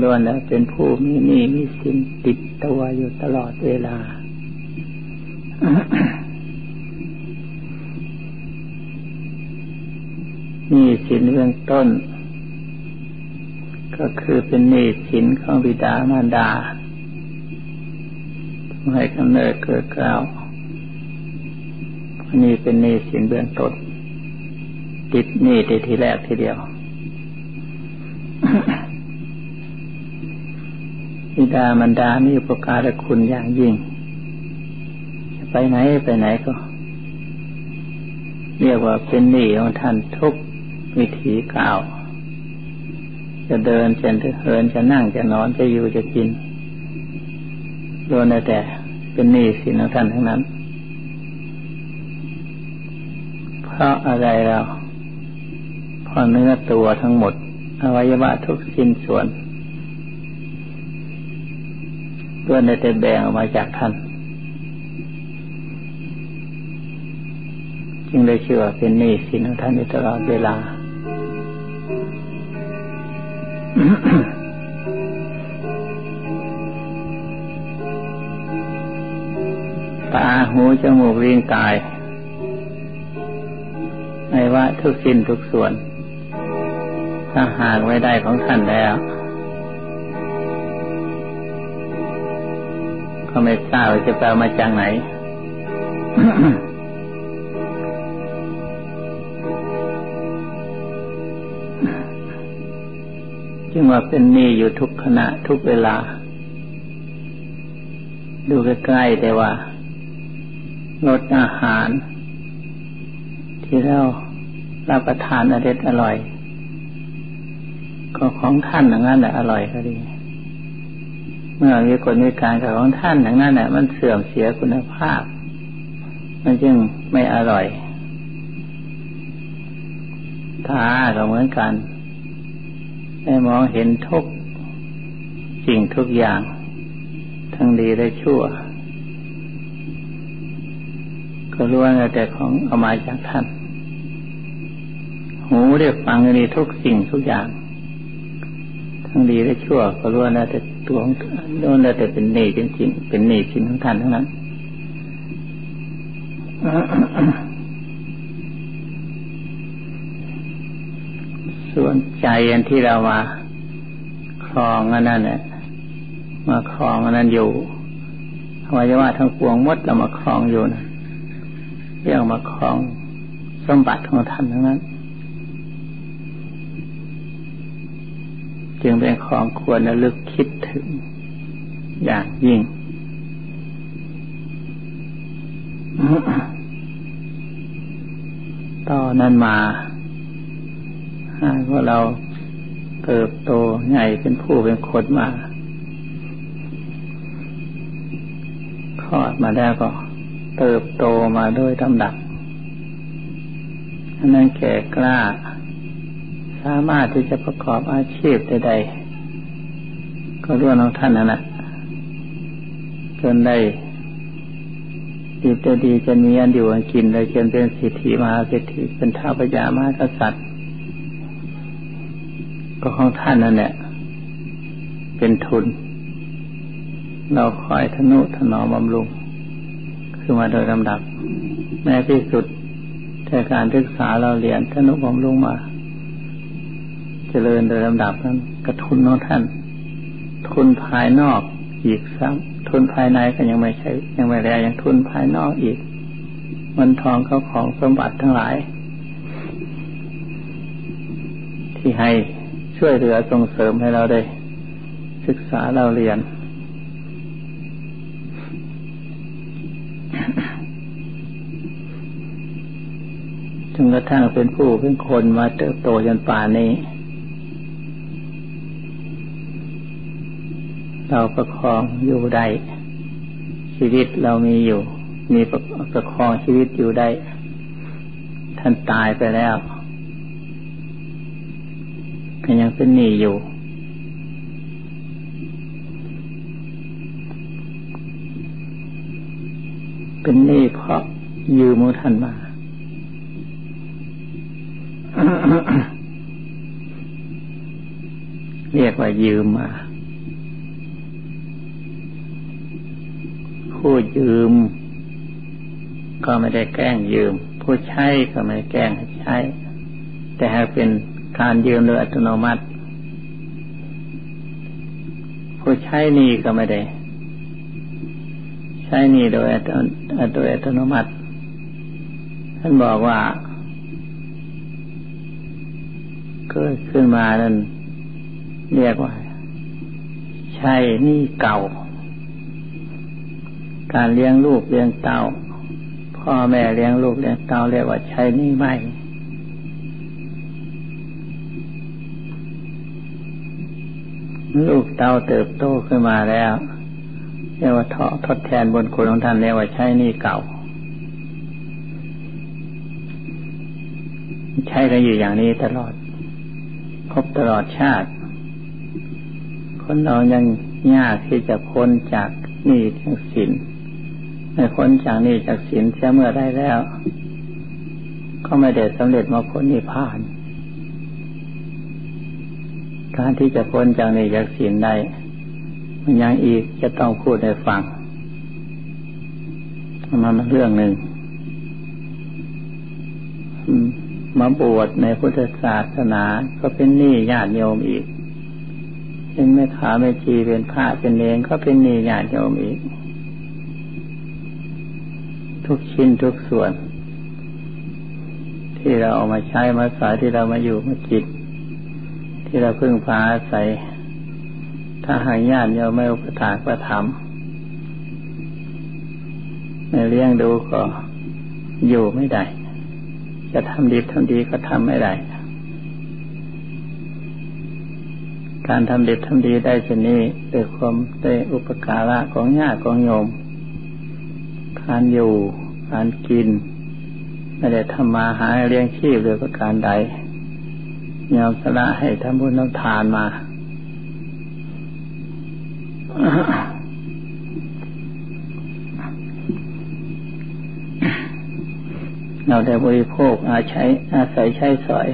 ล้วนแล้วเป็นผู้มีหนี้มีสินติดตัวอยู่ตลอดเวลา หนี้สินเบื้องต้น ก็คือเป็นหนี้สินของบิดามารดาให้กำเนิดเกิดกล่าวนี่เป็นหนี้สินเบื้องต้นติดหนี้ในทีแรกทีเดียว บิดามันดามีอุปการะคุณอย่างยิ่ง ไปไหนไปไหนก็ เรียกว่าเป็นหนี้ของท่านทุกวิถีกล่าวจะเดินจะเหินจะนั่งจะนอนจะอยู่จะกินโดนแต่เป็นหนี้สินของท่านทั้งนั้น เพราะอะไรเราเพราะเนื้อตัวทั้งหมด อวัยวะทุกสิ้นส่วน ล้วนแต่แบ่งออกมาจากท่าน จึงได้เชื่อเป็นหนี้สินของท่านอยู่ตลอดเวลา ตาหูจมูกลิ้นกายไม่ว่าทุกสิ้นทุกส่วน ถ้าหากไว้ได้ของท่านแล้ว ก็ไม่ทราบจะแปลมาจากไหน จึงว่าเป็นหนี้อยู่ทุกขณะทุกเวลา ดูใกล้ๆแต่ว่าลดอาหาร ที่เรารับประทานอร่อยอร่อย ก็ของท่านอย่างนั้นแหละอร่อยก็ดี เมื่อมีคนมีการกับของท่านอย่างนั้นแหละมันเสื่อมเสียคุณภาพ มันจึงไม่อร่อยตาก็เหมือนกันได้มองเห็นทุกสิ่งทุกอย่าง ทั้งดีและชั่ว ก็รู้ว่าแต่ของเอามาจากท่าน หูได้ฟังนี่ทุกสิ่งทุกอย่าง ทั้งดีและชั่ว ก็รู้ว่าแต่ ตัวของโน้นแต่เป็นหนี้จริงๆเป็นหนี้สินของท่านทั้งนั้นส่วนใจอันที่เรามาครองอันนั้นเนี่ยมาครองอันนั้นอยู่อวัยวะทั้งปวงมดเรามาครองอยู่นะเรียกมาครองสมบัติของท่านทั้งนั้น จึงเป็นของควรระลึกคิดถึงอย่างยิ่ง ต่อนนั้นมาหากว่าเราเติบโตใหญ่เป็นผู้เป็นคนมาคลอดมาแล้วก็เติบโตมาด้วยลำดับอันนั้นแก่กล้า สามารถที่จะประกอบอาชีพใดๆก็ร่วมของท่านนั่นแหละจนได้ดีจะดีจะมีอันอยู่อันกินได้จนเป็นสิทธิมหาสิทธิเป็นท้าพญามหากษัตริย์ ก็ของท่านนั่นแหละเป็นทุน เราคอยทนุถนอมบำรุงคือมาโดยลำดับ แม้ที่สุดแต่การศึกษาเราเรียนทนุบำรุงมา เจริญโดยลำดับนั้นกระทุนของท่าน ทุนภายนอกอีกซ้ำทุนภายในก็ยังไม่ใช่ยังไม่แรงยังทุนภายนอกอีกเงินทองเขาของสมบัติทั้งหลาย ที่ให้ช่วยเหลือส่งเสริมให้เราได้ ศึกษาเราเรียน จนกระทั่งเป็นผู้เป็นคนมาเติบโตจนป่านนี้ เราประคองอยู่ได้ ชีวิตเรามีอยู่ มีประประคองชีวิตอยู่ได้ ท่านตายไปแล้วก็ยังเป็นหนี้อยู่ เป็นหนี้เพราะยืมท่านมาเรียกว่ายืมมา ผู้ยืม ก็ไม่ได้แกล้งยืม ผู้ใช้ก็ไม่แกล้งใช้ แต่หากเป็นการยืมโดยอัตโนมัติ ผู้ใช้นี่ก็ไม่ได้ ใช้นี่โดยโดยอัตโนมัติ ท่านบอกว่าเกิดขึ้นมานั้นเรียกว่า ใช่นี่เก่า การเลี้ยงลูกเลี้ยงเต้าพ่อแม่เลี้ยงลูกเลี้ยงเต้าเรียกว่าใช่นี่ไม่ลูกเต้าเติบโตขึ้นมาแล้วเรียกว่าทอทดแทนบนคุณของท่านเรียกว่าใช่นี่เก่า ใช้กันอยู่อย่างนี้ตลอดพบตลอดชาติ คนเรายังยากที่จะพ้นจากนี่จากสิน ไม่พ้นจากนี่จากสินเสียเมื่อได้แล้ว ก็ไม่ได้สำเร็จมาพ้นนิพพาน การที่จะพ้นจากนี่จากสินได้มันยังอีกจะต้องพูดให้ฟังมันเรื่องหนึ่งมาบวชในพุทธศาสนาก็เป็นหนี้ญาติโยมอีก เป็นแม่ขาแม่ชีเป็นพระเป็นเนงก็เป็นหนี้ญาติโยมอีก ทุกชิ้นทุกส่วน ที่เราเอามาใช้มาสายที่เรามาอยู่มาจิต ที่เราพึ่งพาอาศัย ถ้าหากญาติโยมไม่อุปถากประทำไม่เลี้ยงดูก็อยู่ไม่ได้ จะทำดีทำดีก็ทำไม่ได้การทำดีทำดีได้เช่นนี้ด้วยความได้อุปการะของญาติของโยมการอยู่ การกิน ไม่ได้ทำมาหาเลี้ยงชีพโดยประการใดยอมสละให้ทำบุญน้ำทานมาเราได้บริโภคอาใช้อาศัยใช้สอย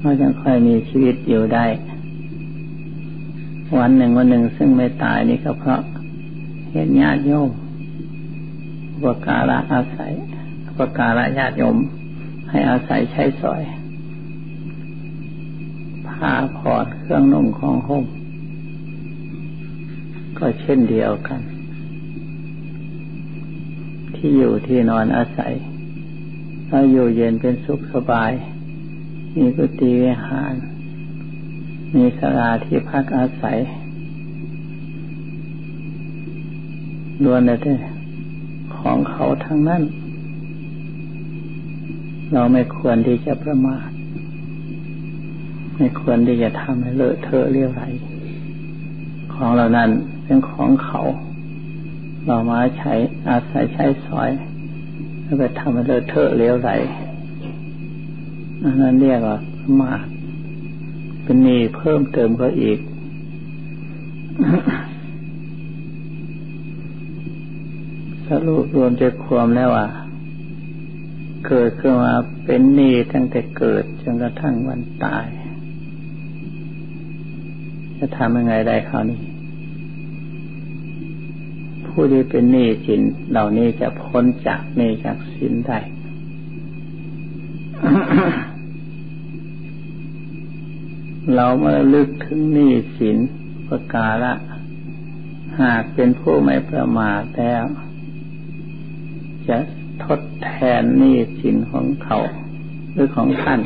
เราจะค่อยมีชีวิตอยู่ได้ วันหนึ่งวันหนึ่งซึ่งไม่ตายนี่ก็เพราะ เห็นญาติโยมอุปการะอาศัยอุปการะญาติโยมให้อาศัยใช้สอยผ้าผ่อนเครื่องนุ่งของห่มก็เช่นเดียวกัน ที่อยู่ที่นอนอาศัยเราอยู่เย็นเป็นสุขสบาย มีกุฏิวิหาร มีสลาที่พักอาศัย ล้วนแต่ของเขาทั้งนั้น เราไม่ควรที่จะประมาท ไม่ควรที่จะทำให้เลอะเทอะเรียวไหลของเรานั้นเป็นของเขา เรามาใช้อาศัยใช้สอยแล้วไปทำให้เลอะเทอะเลี้ยวไหลอันนั้นเรียกว่ามาเป็นหนี้เพิ่มเติมก็อีก สรุปรวมใจความแล้วว่าเกิดขึ้นมาเป็นหนี้ตั้งแต่เกิดจนกระทั่งวันตาย จะทำยังไงได้คราวนี้ ผู้ที่เป็นหนี้สินเหล่านี้จะพ้นจากหนี้จากสินได้เราเมื่อลึกถึงหนี้สินประกาละหากเป็นผู้ไม่ประมาทแล้ว จะทดแทนหนี้สินของเขาหรือของท่าน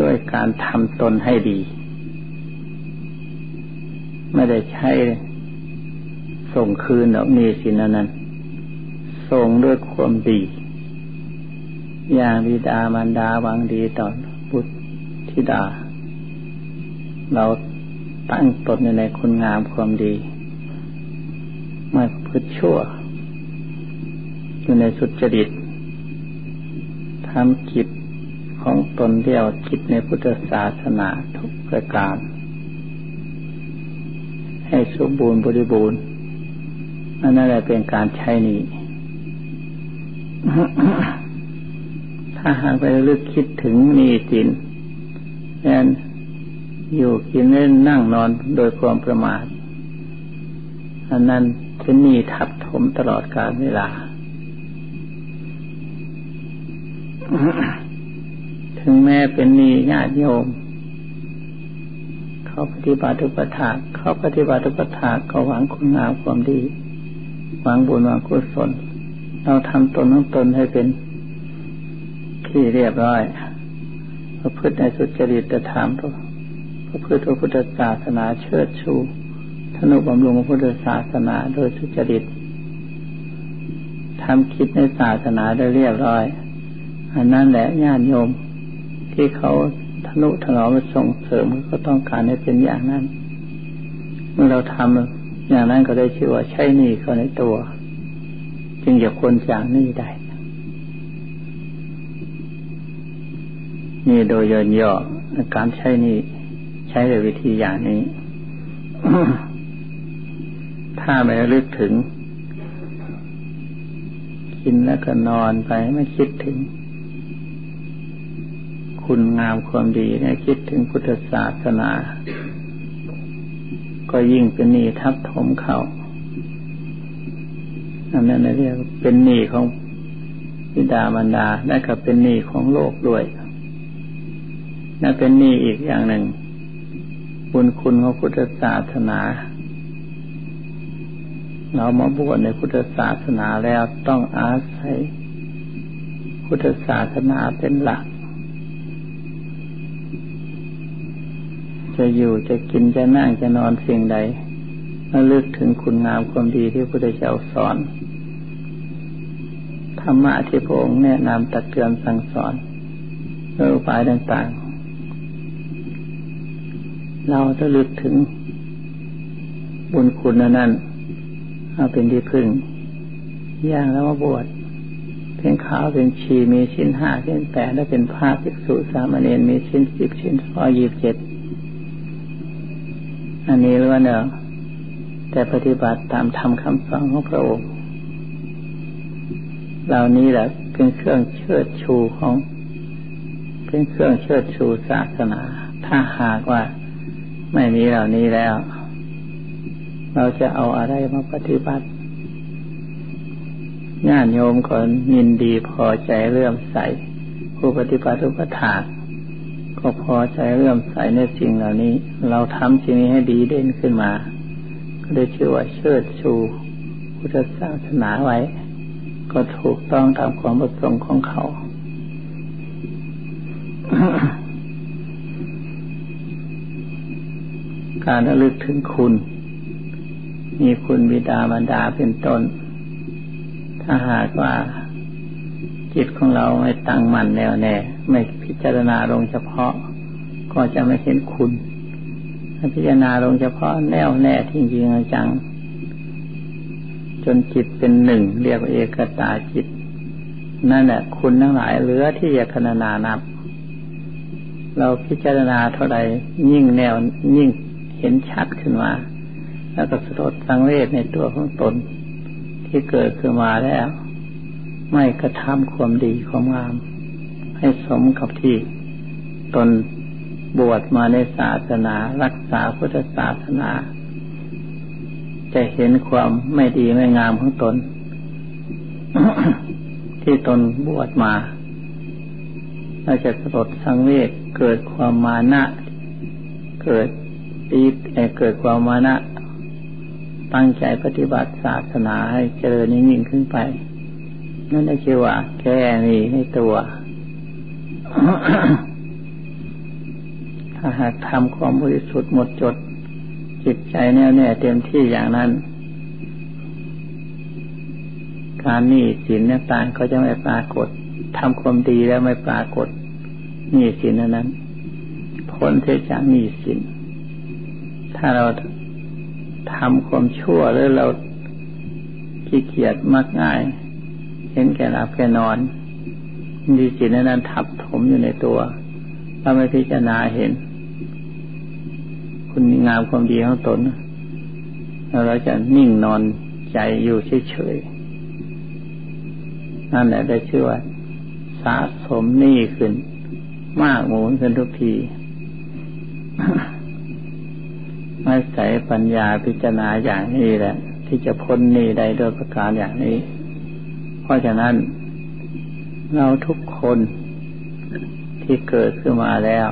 ด้วยการทำตนให้ดี ไม่ได้ใช้ส่งคืนดอกนี้สินนั้นส่งด้วยความดีอย่างบิดามารดาวังดีต่อบุตรธิดา เราตั้งตนในคุณงามความดี ไม่พฤติชั่ว อยู่ในสุจริตทำกิจของตนเดียวกิจในพุทธศาสนาทุกประการ ให้สมบูรณ์บริบูรณ์นั่นแหละเป็นการใช้นี้ถ้าหากไปลึกคิดถึงนีสินแอนอยู่กินเล่นนั่งนอนโดยความประมาทอันนั้น เป็นหนี้ทับถมตลอดกาลเวลา ถึงแม้เป็นหนี้ญาติโยม เขาปฏิบัติอุปถากเขาปฏิบัติอุปถากก็หวังคุณงามความดี หวังบุญหวังกุศล เราทำตนของตนให้เป็นที่เรียบร้อยพระพุทธในสุจริตธรรมพระพุทธพระพุทธศาสนาเชิดชู ธนุบำรุงพุทธศาสนาโดยสุจริตทำคิดในศาสนาได้เรียบร้อย อันนั้นแหละญาติโยม ที่เขาทนุถนอมส่งเสริมก็ต้องการให้เป็นอย่างนั้น เมื่อเราทำอย่างนั้นก็ได้ชื่อว่าใช่นี่เขาในตัว จึงจะคนจากนี่ได้นี่โดยย่นย่อการใช้นี่ใช้ในวิธีอย่างนี้ ถ้าไม่ลึกถึง กินแล้วก็นอนไปไม่คิดถึง คุณงามความดีนะคิดถึงพุทธศาสนา ก็ยิ่งเป็นหนี้ทับถมเขาอันนั้นเรียกเป็นหนี้ของพิดาบรรดาและก็เป็นหนี้ของโลกด้วยนั่นเป็นหนี้อีกอย่างหนึ่งบุญคุณของพุทธศาสนา เรามาบวชในพุทธศาสนาแล้วต้องอาศัย พุทธศาสนาเป็นหลัก จะอยู่จะกินจะนั่งจะนอนสิ่งใดระลึกถึงคุณงามความดีที่พระพุทธเจ้าสอน ธรรมะที่พระองค์แนะนำตักเตือนสั่งสอนเรื่องายต่างๆ เราจะลึกถึงบุญคุณนั้น เอาเป็นที่พึ่งย่างแล้วมาบวชเป็นขาวเป็นชีมีชิ้นห้าชิ้นแปดและเป็นผ้าภิกษุสามเณรมีชิ้นสิบชิ้นร้อยยี่สิบเจ็ดอันนี้ล้วนเนอะแต่ปฏิบัติตามธรรมคำสอนของพระองค์เหล่านี้แหละเป็นเครื่องเชิดชูของ เป็นเครื่องเชิดชูศาสนา ถ้าหากว่าไม่มีเหล่านี้แล้ว เราจะเอาอะไรมาปฏิบัติญาติโยมก็นินดีพอใจเรื่อมใส ผู้ปฏิบัติอุปถาก็พอใจเรื่อมใสในสิ่งเหล่านี้ เราทำสิ่งนี้ให้ดีเด่นขึ้นมา ก็ได้ชื่อว่าเชิดชูพุทธศาสนาไว้ ก็ถูกต้องตามความประสงค์ของเขาการระลึกถึงคุณ มีคุณบิดามารดาเป็นต้น ถ้าหากว่าจิตของเราไม่ตั้งมั่นแน่วแน่ไม่พิจารณาลงเฉพาะ ก็จะไม่เห็นคุณถ้าพิจารณาลงเฉพาะแน่วแน่ที่จริงจัง จนจิตเป็นหนึ่งเรียกว่าเอกตาจิต นั่นแหละคุณทั้งหลายเหลือที่จะคณนานับ เราพิจารณาเท่าใดยิ่งแนวยิ่งเห็นชัดขึ้นมา แล้วก็สลดสังเวชในตัวของตน ที่เกิดขึ้นมาแล้ว ไม่กระทำความดีความงาม ให้สมกับที่ตนบวชมาในศาสนา รักษาพุทธศาสนา จะเห็นความไม่ดีไม่งามของตน ที่ตนบวชมาเราจะสลดสังเวชเกิดความมานะ เกิดตีเกิดความมานะ ตั้งใจปฏิบัติศาสนาให้เจริญยิ่งขึ้นไป นั่นได้ชื่อว่า แก้นี่ในตัว ถ้าหากทำความบริสุทธิ์หมดจด จิตใจแน่วแน่เต็มที่อย่างนั้น การนี่สินต่างก็จะไม่ปรากฏทำความดีแล้วไม่ปรากฏนี่สินนั้น พ้นเสียจากนี่สินถ้าเรา ทำความชั่วหรือเราขี้เกียจมากง่าย เห็นแก่หลับแก่นอนมีจิตนั้นทับถมอยู่ในตัวเราไม่พิจารณาเห็น คุณงามความดีของตนแล้วเราจะนิ่งนอนใจอยู่เฉยๆนั่นแหละได้ชื่อว่าศะสมหนี้ขึ้น มากหมุนขึ้นทุกที อาศัยปัญญาพิจารณาอย่างนี้แหละ ที่จะพ้นนี้ได้ด้วยประการอย่างนี้ เพราะฉะนั้น เราทุกคนที่เกิดขึ้นมาแล้ว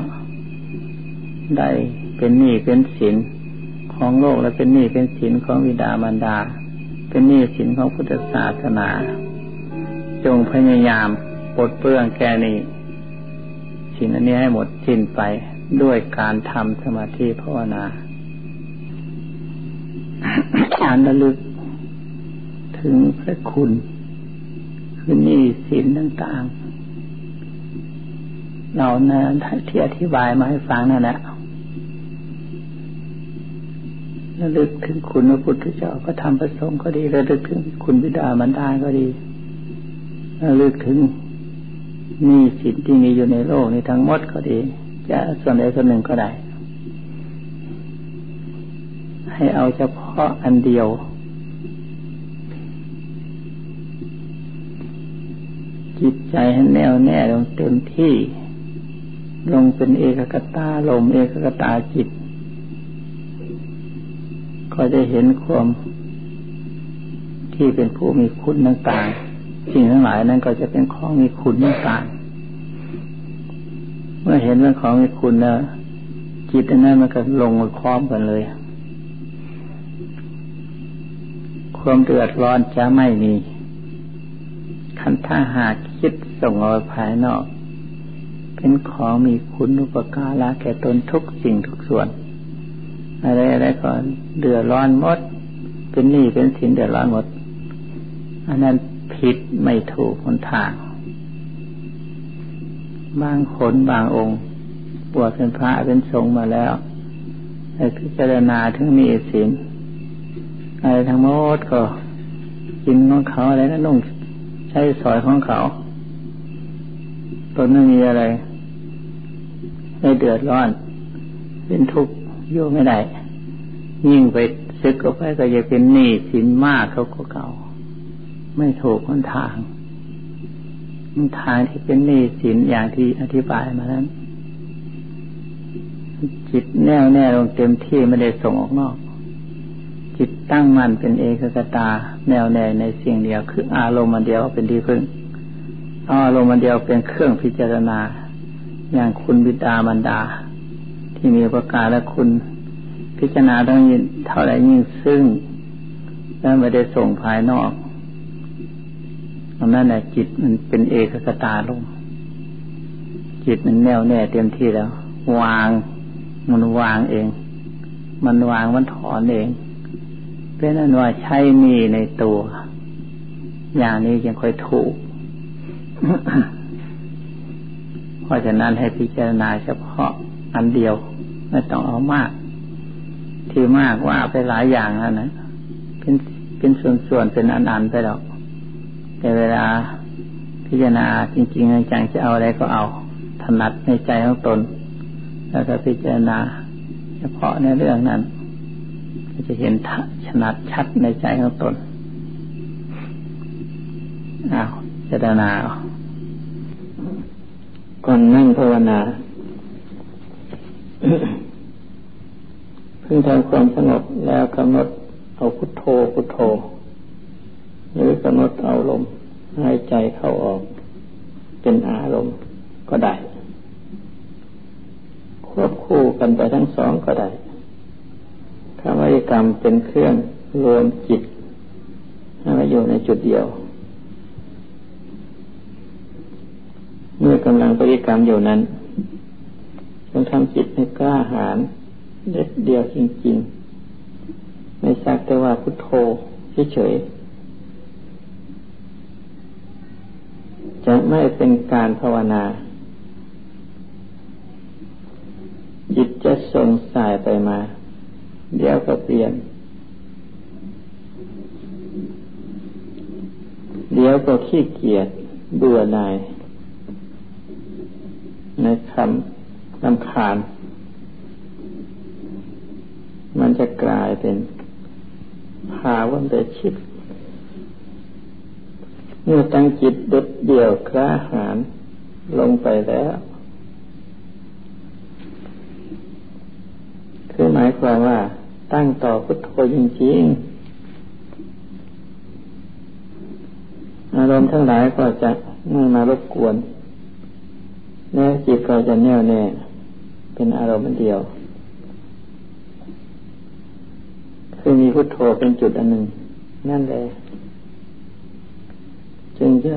ได้เป็นหนี้เป็นสินของโลกและเป็นหนี้เป็นสินของวิดามารดา เป็นหนี้สินของพุทธศาสนา จงพยายามปลดเปลื้องแก่นี้สิ่งอันนี้ให้หมดสิ้นไปด้วยการทำสมาธิภาวนา การระลึก ถึงพระคุณ คือนี่สินต่างๆเรานะที่อธิบายมาให้ฟังนั่นแหละระลึกถึงคุณพระพุทธเจ้าพระธรรมพระสงฆ์ก็ดีระลึกถึงคุณบิดามารดาก็ดีระลึกถึงนี่สินที่มีอยู่ในโลกนี้ทั้งหมดก็ดี จะส่วนใดส่วนหนึ่งก็ได้ ให้เอาเฉพาะอันเดียว จิตใจให้แน่วแน่ลงเต็มที่ ลงเป็นเอกกตาลมเอกกตาจิต ก็จะเห็นความที่เป็นผู้มีคุณต่างๆสิ่งทั้งหลายนั้นก็จะเป็นของมีคุณต่างๆเมื่อเห็นว่าของมีคุณแล้วจิตนั้นมันก็ลงมาคล้อมกันเลย ความเดือดร้อนจะไม่มีคันถ้าหากคิดส่งออกภายนอก เป็นของมีคุณอุปการะแก่ตนทุกสิ่งทุกส่วน อะไรอะไรก็เดือดร้อนหมด เป็นหนี้เป็นสินเดือดร้อนหมด อันนั้นผิดไม่ถูกคนทางบางคนบางองค์บวชเป็นพระเป็นสงฆ์มาแล้วให้พิจารณาถึงมีศีล อะไรทั้งหมดก็กินของเขาอะไรนะนุ่งใช้สอยของเขาตนไม่มีอะไรไม่เดือดร้อน เป็นทุกข์อยู่ไม่ได้ ยิ่งไปซึกก็ไปก็จะเป็นหนี้สินมากเขาก็เก่า ไม่ถูกคนทางทางที่เป็นหนี้สินอย่างที่อธิบายมานั้นจิตแน่วแน่ลงเต็มที่ไม่ได้ส่งออกนอก จิตตั้งมั่นเป็นเอกกตา แน่วแน่ในสิ่งเดียว คืออารมณ์มันเดียวเป็นที่พึ่งอารมณ์มันเดียวเป็นเครื่องพิจารณา อย่างคุณบิดามันดา ที่มีประกาศและคุณพิจารณาต้องยินเท่าไรยิ่งซึ่งแล้วไม่ได้ส่งภายนอกอันนั้นแหละจิตมันเป็นเอกคตาลงจิตมันแน่วแน่เต็มที่แล้ว วางมันวางเอง มันวางมันถอนเอง เป็นอันว่าใช่มีในตัว อย่างนี้ยังค่อยถูก เพราะฉะนั้นให้พิจารณาเฉพาะอันเดียว ไม่ต้องเอามาก ที่มากว่าไปหลายอย่างแล้วนะเป็นเป็นส่วนๆเป็นอันๆไปหรอก แต่เวลาพิจารณาจริงๆจังจะเอาอะไรก็เอา ถนัดในใจของตน แล้วก็พิจารณา เฉพาะในเรื่องนั้น ก็จะเห็นถนัดชัดในใจของตนอ้าวจารณาก่อนนั่งภาวนาเพิ่งทำความสงบแล้วกำหนดเอาพุทโธพุทโธ หรือกำหนดเอาลมหายใจเข้าออก เป็นอารมณ์ก็ได้ ควบคู่กันไปทั้งสองก็ได้ คำวิกรรมเป็นเครื่องรวมจิตให้มาอยู่ในจุดเดียว เมื่อกำลังปฏิกรรมอยู่นั้นต้องทำจิตให้กล้าหาญเด็ดเดียวจริงๆ ไม่สักแต่ว่าพุทโธเฉยๆจะไม่เป็นการภาวนา จิตจะส่งสายไปมา เดี๋ยวก็เปลี่ยน เดี๋ยวก็ขี้เกียจเบื่อหน่ายในคำลำคาญ มันจะกลายเป็นภาวันเดชิตเมื่อตั้งจิตเด็ดเดี่ยวกล้าหาญลงไปแล้ว คือหมายความว่าตั้งต่อพุทโธจริงๆ อารมณ์ทั้งหลายก็จะไม่มารบกวนแล้จิตก็จะแน่วแน่เป็นอารมณ์เดียวคือมีพุทโธเป็นจุดอันหนึ่ง นั่นเลยจึงจะ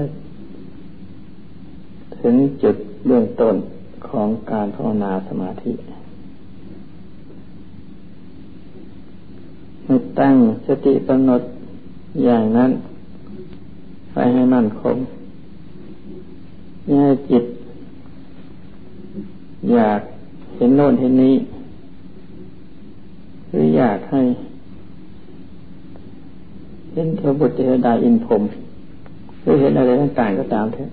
ถึงจุดเบื้องต้นของการภาวนาสมาธิ ให้ตั้งสติกำหนดอย่างนั้นไปให้มั่นคงอย่าจิต อยากเห็นโน่นเห็นนี้ หรืออยากให้ เห็นเทวบุตรเทวดาอินพรมหรือเห็นอะไรต่างๆก็ตามเถอะ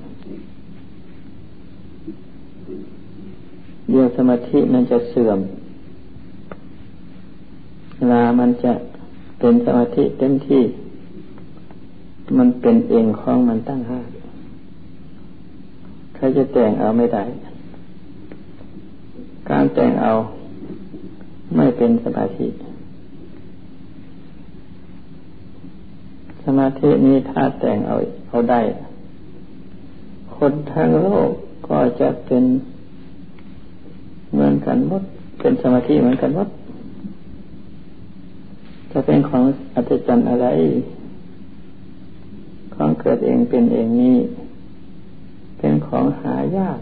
เดี๋ยวสมาธิมันจะเสื่อม เวลามันจะเป็นสมาธิเต็มที่ มันเป็นเองของมันตั้งห้าใครจะแต่งเอาไม่ได้ การแต่งเอาไม่เป็นสมาธิ สมาธินี้ถ้าแต่งเอาเอาได้ คนทั้งโลกก็จะเป็นเหมือนกันหมด เป็นสมาธิเหมือนกันหมด จะเป็นของอัศจรรย์อะไร ของเกิดเองเป็นเองนี้ เป็นของหายาก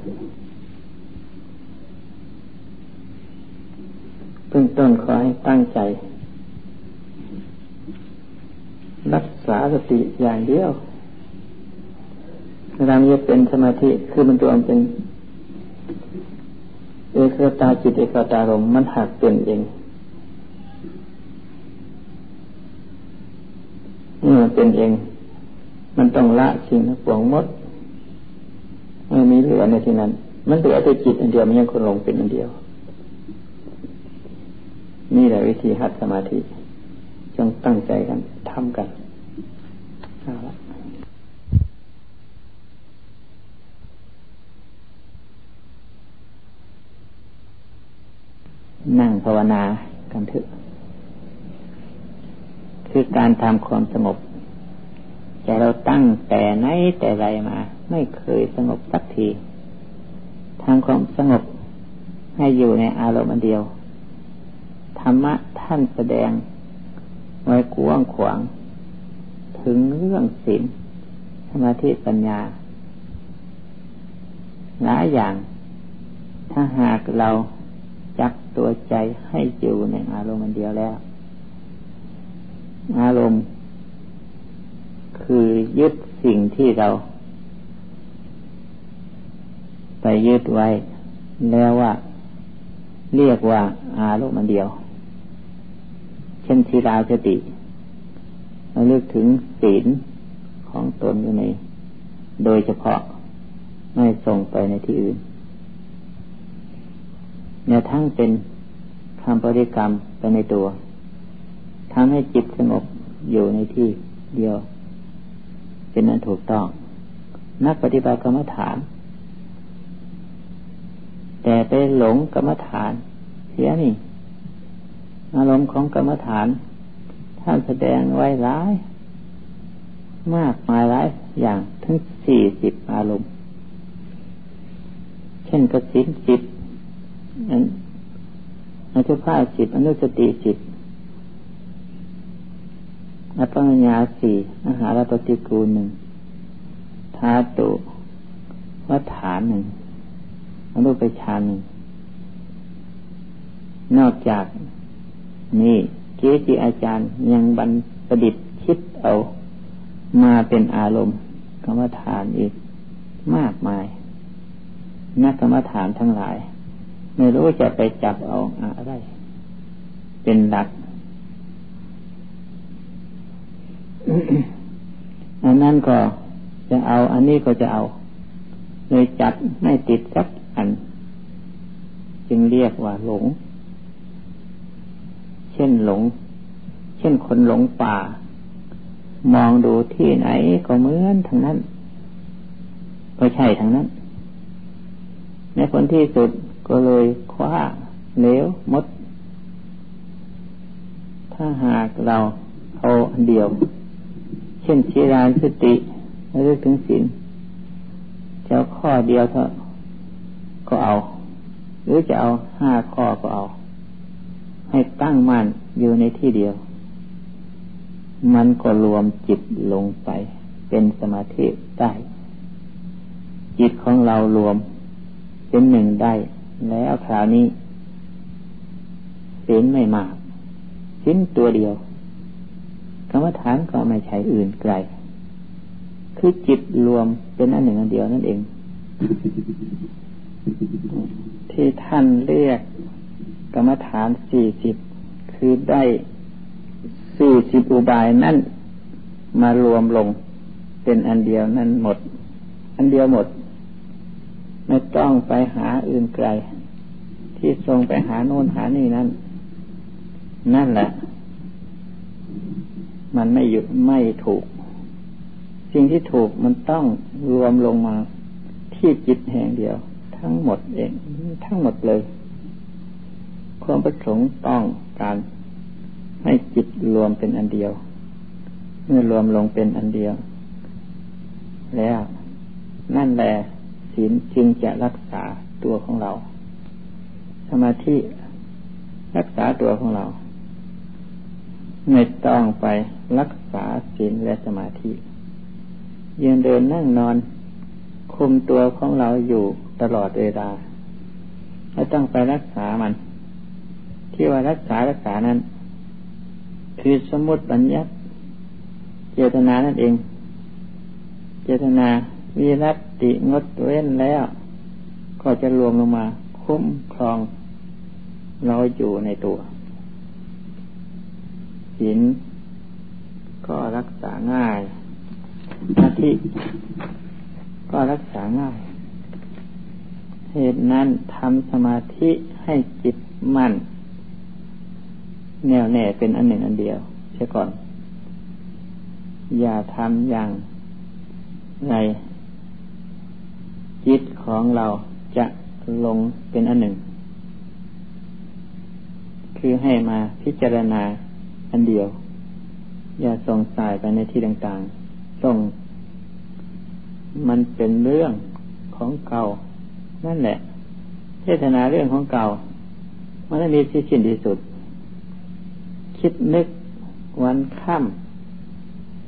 เบื้องต้นขอให้ตั้งใจ รักษาสติอย่างเดียวเวลาจะเป็นสมาธิคือมันตัวมันเป็นเอกตาจิตเอกตารมมันหักเป็นเอง มื่อเป็นเอง มันต้องละสิ่งทั้งปวงหมดไม่มีเหลือในที่นั้น มันเหลือแต่จิตอันเดียวมันยังคนลงเป็นอันเดียว นี่แหละวิธีหัดสมาธิจงตั้งใจกันทำกันเอาละนั่งภาวนากันเถอะ คือการทำความสงบ แต่เราตั้งแต่ไหนแต่ไรมา ไม่เคยสงบสักทีทางความสงบให้อยู่ในอารมณ์เดียว ธรรมะท่านแสดงไว้กว้างขวาง ถึงเรื่องศีลสมาธิปัญญาหลายอย่าง ถ้าหากเราจักตัวใจให้อยู่ในอารมณ์เดียวแล้ว อารมณ์ คือยึดสิ่งที่เรา ไปยึดไว้ แล้วว่า เรียกว่าอารมณ์อันเดียว เช่นทีราสติเราเลือกถึงศีลของตนอยู่ใน โดยเฉพาะไม่ส่งไปในที่อื่นเนี่ยทั้งเป็นคำปฏิกรรมไปในตัว ทำให้จิตสงบอยู่ในที่เดียว เป็นนั้นถูกต้อง นักปฏิบัติกรรมฐาน แต่ไปหลงกรรมฐาน เสียนี่ อารมณ์ของกรรมฐานท่านแสดงไว้หลาย มากมายหลายอย่างทั้งสี่สิบอารมณ์ เช่นกสินจิตอันอนุภาพจิตอนุสติจิต อัปปมัญญาสี่อาหารปฏิกูลหนึ่งธาตุวัฏฐานหนึ่งอนุปชานหนึ่งนอกจากนี่เกจิอาจารย์ยังบันประดิษฐ์คิดเอามาเป็นอารมณ์กรรมฐานอีกมากมาย นักกรรมฐานทั้งหลาย ไม่รู้จะไปจับเอาอะไร เป็นหลัก อันนั้นก็จะเอา อันนี้ก็จะเอา เลยจับไม่ติดสักอัน จึงเรียกว่าหลง เช่นหลง เช่นคนหลงป่า มองดูที่ไหนก็เหมือนทางนั้น ก็ใช่ทางนั้น ในผลที่สุดก็เลยคว้าเหลวมด ถ้าหากเราเอาอันเดียว เช่นชีรานสติระลึกถึงศีลจะเอาข้อเดียวเถอะก็เอา หรือจะเอาห้าข้อก็เอา ให้ตั้งมั่นอยู่ในที่เดียว มันก็รวมจิตลงไป เป็นสมาธิได้ จิตของเรารวมเป็นหนึ่งได้ แล้วคราวนี้ศีลไม่มากศีลตัวเดียว รรมฐานก็ไม่ใช่อื่นไกล คือจิตรวมเป็นอันหนึ่งอันเดียวนั่นเอง ที่ท่านเรียกกรรมฐานสี่สิบคือได้สี่สิบอุบายนั่นมารวมลงเป็นอันเดียวนั่นหมด อันเดียวหมด ไม่ต้องไปหาอื่นไกล ที่ทรงไปหาโน่นหานี่นั่น นั่นแหละ มันไม่หยุดไม่ถูก สิ่งที่ถูกมันต้องรวมลงมาที่จิตแห่งเดียว ทั้งหมดเอง ทั้งหมดเลย ความประสงค์ต้องการให้จิตรวมเป็นอันเดียว เมื่อรวมลงเป็นอันเดียว แล้วนั่นแหละศีลจึงจะรักษาตัวของเรา สมาธิรักษาตัวของเรา ไม่ต้องไปรักษาศีลและสมาธิยืนเดินนั่งนอน คุมตัวของเราอยู่ตลอดเวลาไม่ต้องไปรักษามัน ที่ว่ารักษารักษานั้น คือสมมติบัญญัติเจตนานั่นเอง เจตนาวิรัติงดเว้นแล้ว ก็จะรวมลงมา คุ้มครองเราอยู่ในตัว ศีลก็รักษาง่ายอาทิก็รักษาง่าย เหตุนั้นทำสมาธิให้จิตมั่น แน่วแน่เป็นอันหนึ่งอันเดียวเช่ก่อน อย่าทำอย่างในจิตของเราจะลงเป็นอันหนึ่ง คือให้มาพิจารณา อันเดียว อย่าส่งสายไปในที่ต่างๆ ส่ง มันเป็นเรื่องของเก่า นั่นแหละ เทศนาเรื่องของเก่า มันไม่มีที่สิ้นที่สุด คิดนึกวันค่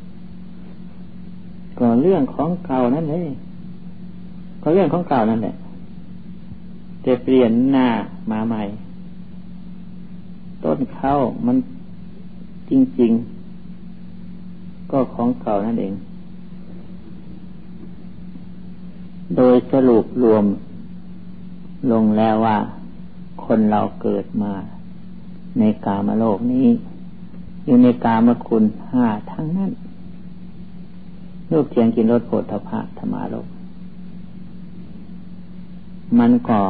ำก็เรื่องของเก่านั่นเลยก็เรื่องของเก่านั่นแหละแต่เปลี่ยนหน้ามาใหม่ ต้นเข้ามัน จริง ๆ ก็ของเก่านั่นเอง โดยสรุปรวม ลงแล้วว่า คนเราเกิดมา ในกามโลกนี้ อยู่ในกามคุณห้าทั้งนั้นรูปเทียงกินรสโผฏฐพะธรรมาโลกมันก็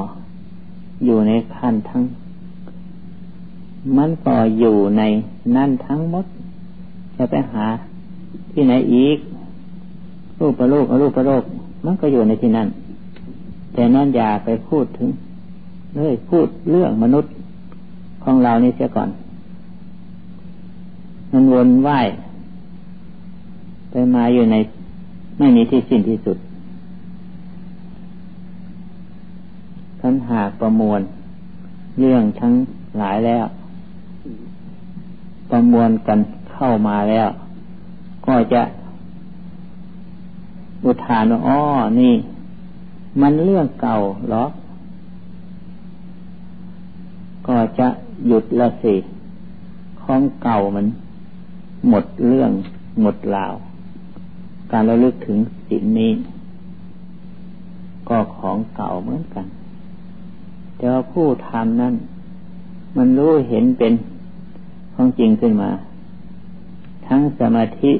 อยู่ในขั้นทั้ง มันก็อยู่ในนั่นทั้งหมด จะไปหาที่ไหนอีก รูปประโลกรูปประโลกมันก็อยู่ในที่นั่น แต่นั่นอย่าไปพูดถึงเลยพูดเรื่องมนุษย์ของเรานี่เสียก่อน มันวนไหวไปมาอยู่ในไม่มีที่สิ้นที่สุดขันหากประมวลเรื่องทั้งหลายแล้ว ประมวลกันเข้ามาแล้ว ก็จะอุทานว่าอ้อนี่ มันเรื่องเก่าหรอ ก็จะหยุดละสิของเก่ามัน หมดเรื่องหมดราว การระลึกถึงสิ่งนี้ ก็ของเก่าเหมือนกัน แต่ว่าผู้ทำนั้น มันรู้เห็นเป็น ของจริงขึ้นมา ทั้งสมาธิ